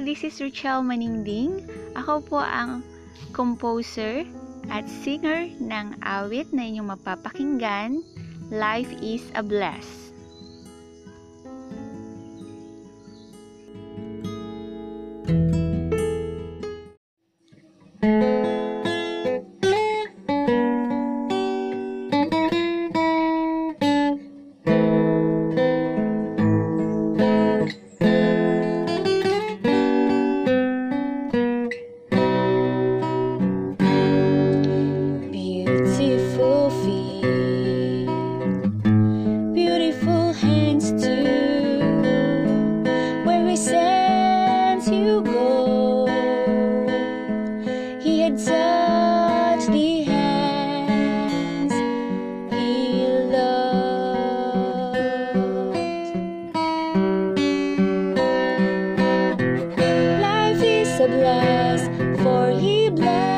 this is Richelle Maningding. Ako po ang composer at singer ng awit na inyong mapapakinggan, Life is a Bless. The hands he loved. Life is a blast, for he blessed.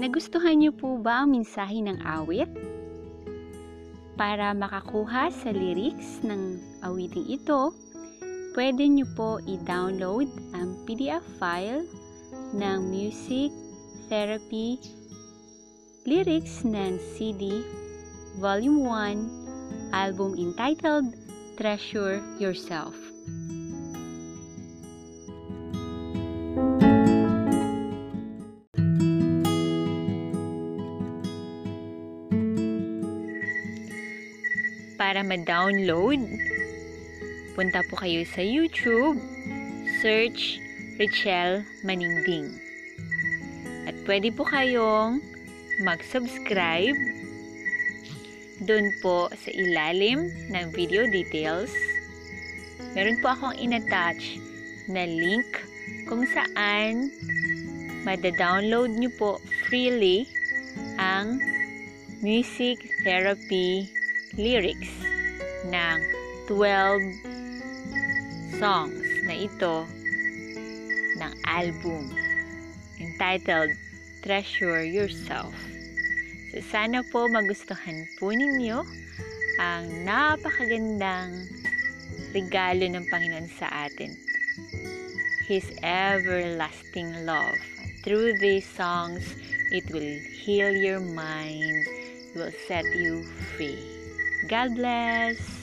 Nagustuhan niyo po ba ang mensahe ng awit? Para makakuha sa lyrics ng awiting ito, pwede niyo po i-download ang PDF file ng Music Therapy Lyrics ng CD Volume 1 album entitled Treasure Yourself. Para ma-download, punta po kayo sa YouTube, search Richelle Maningding. At pwede po kayong mag-subscribe doon po sa ilalim ng video details. Meron po akong in-attach na link kung saan mada-download nyo po freely ang music therapy lyrics ng 12 songs na ito ng album entitled Treasure Yourself. So, sana po magustuhan po ninyo ang napakagandang regalo ng Panginoon sa atin. His everlasting love. Through these songs, it will heal your mind, will set you free. God bless!